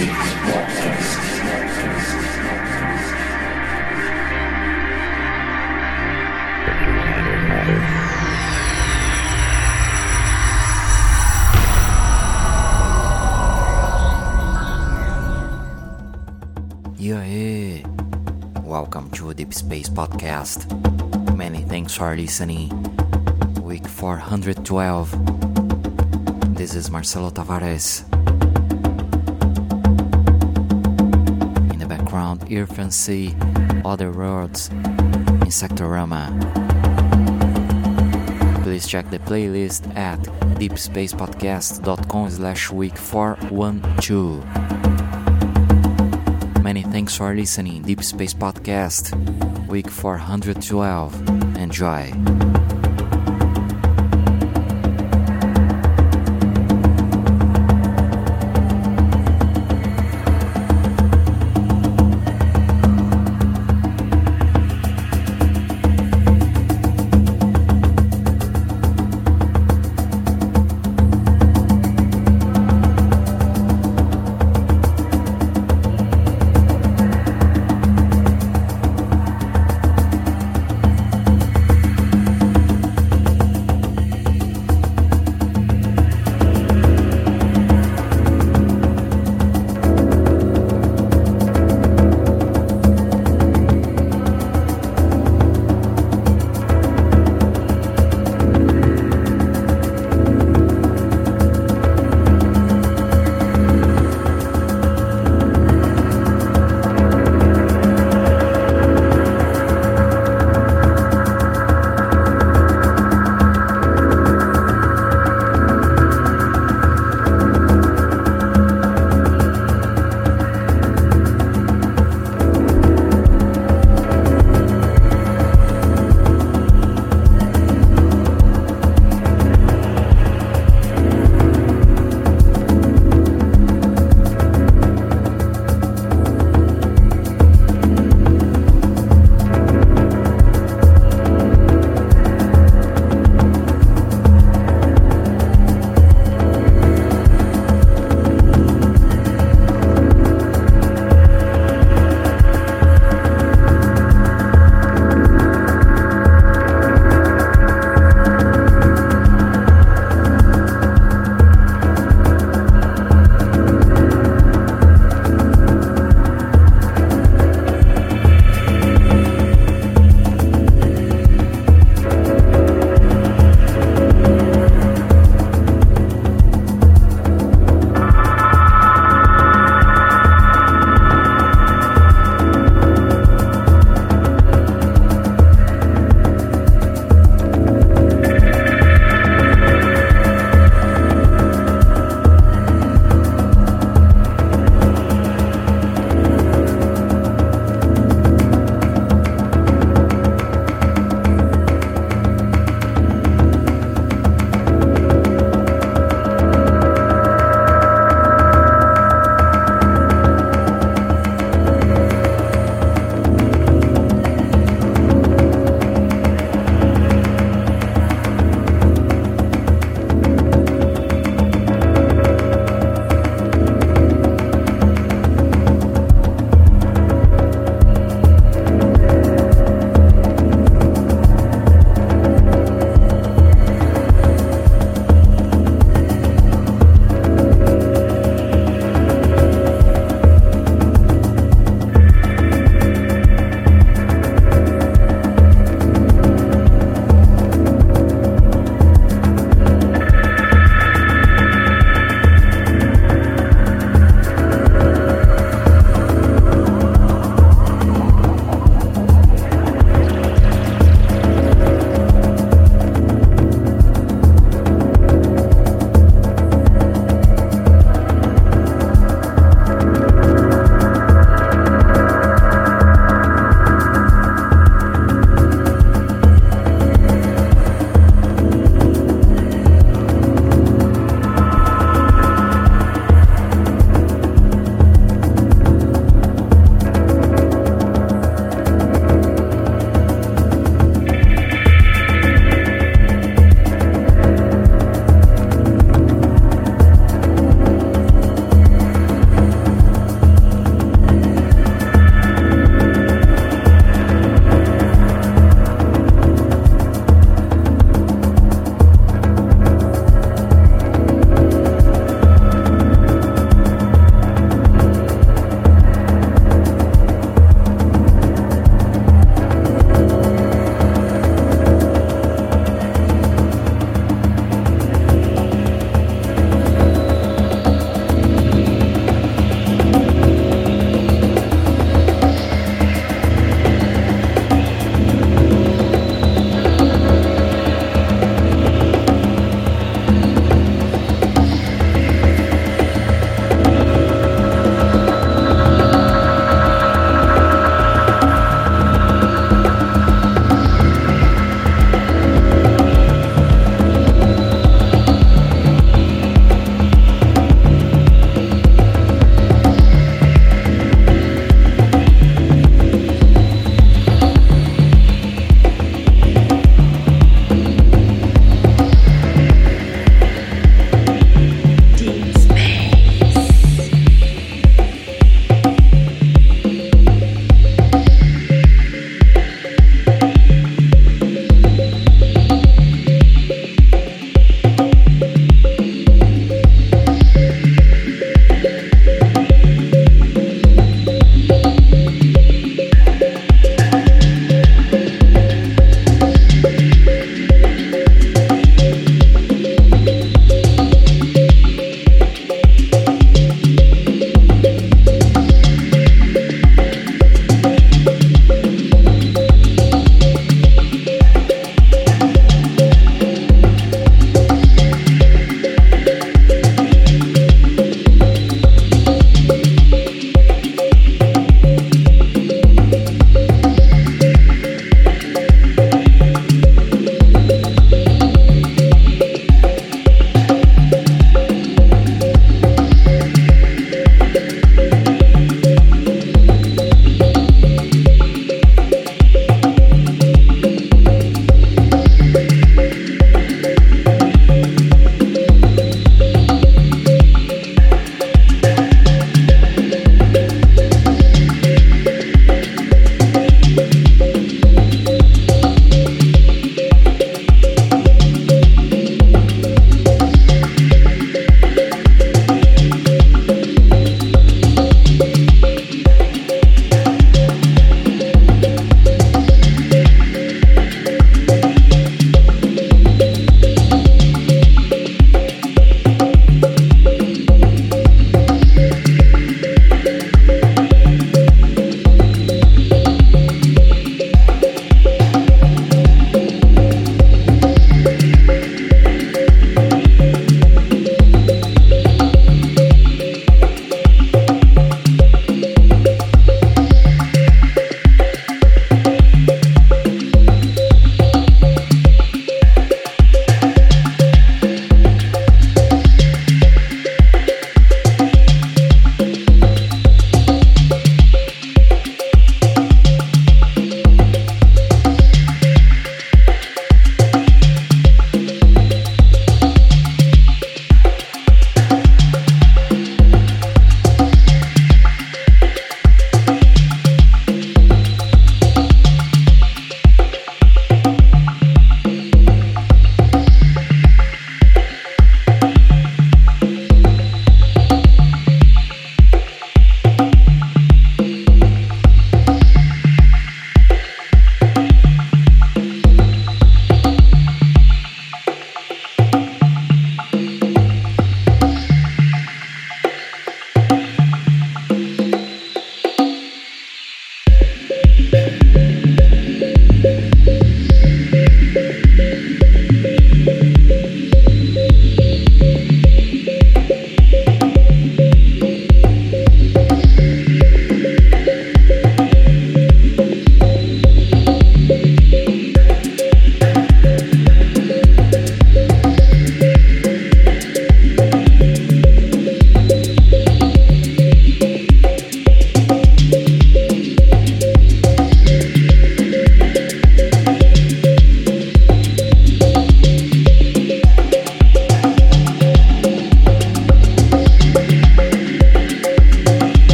Yeah, eh. welcome to Deep Space Podcast. Many thanks for listening. Week 412. This is Marcelo Tavares. C, Other Worlds, Insectorama. Please check the playlist at deepspacepodcast.com slash week 412. Many thanks for listening. Deep Space Podcast, week 412. Enjoy.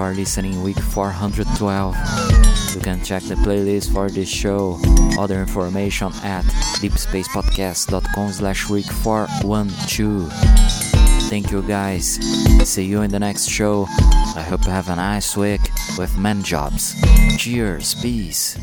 Many listening week 412. You can check the playlist for this show, other information at deepspacepodcast.com slash week 412. Thank you guys. See you in the next show. I hope you have a nice week with men jobs. Cheers, peace.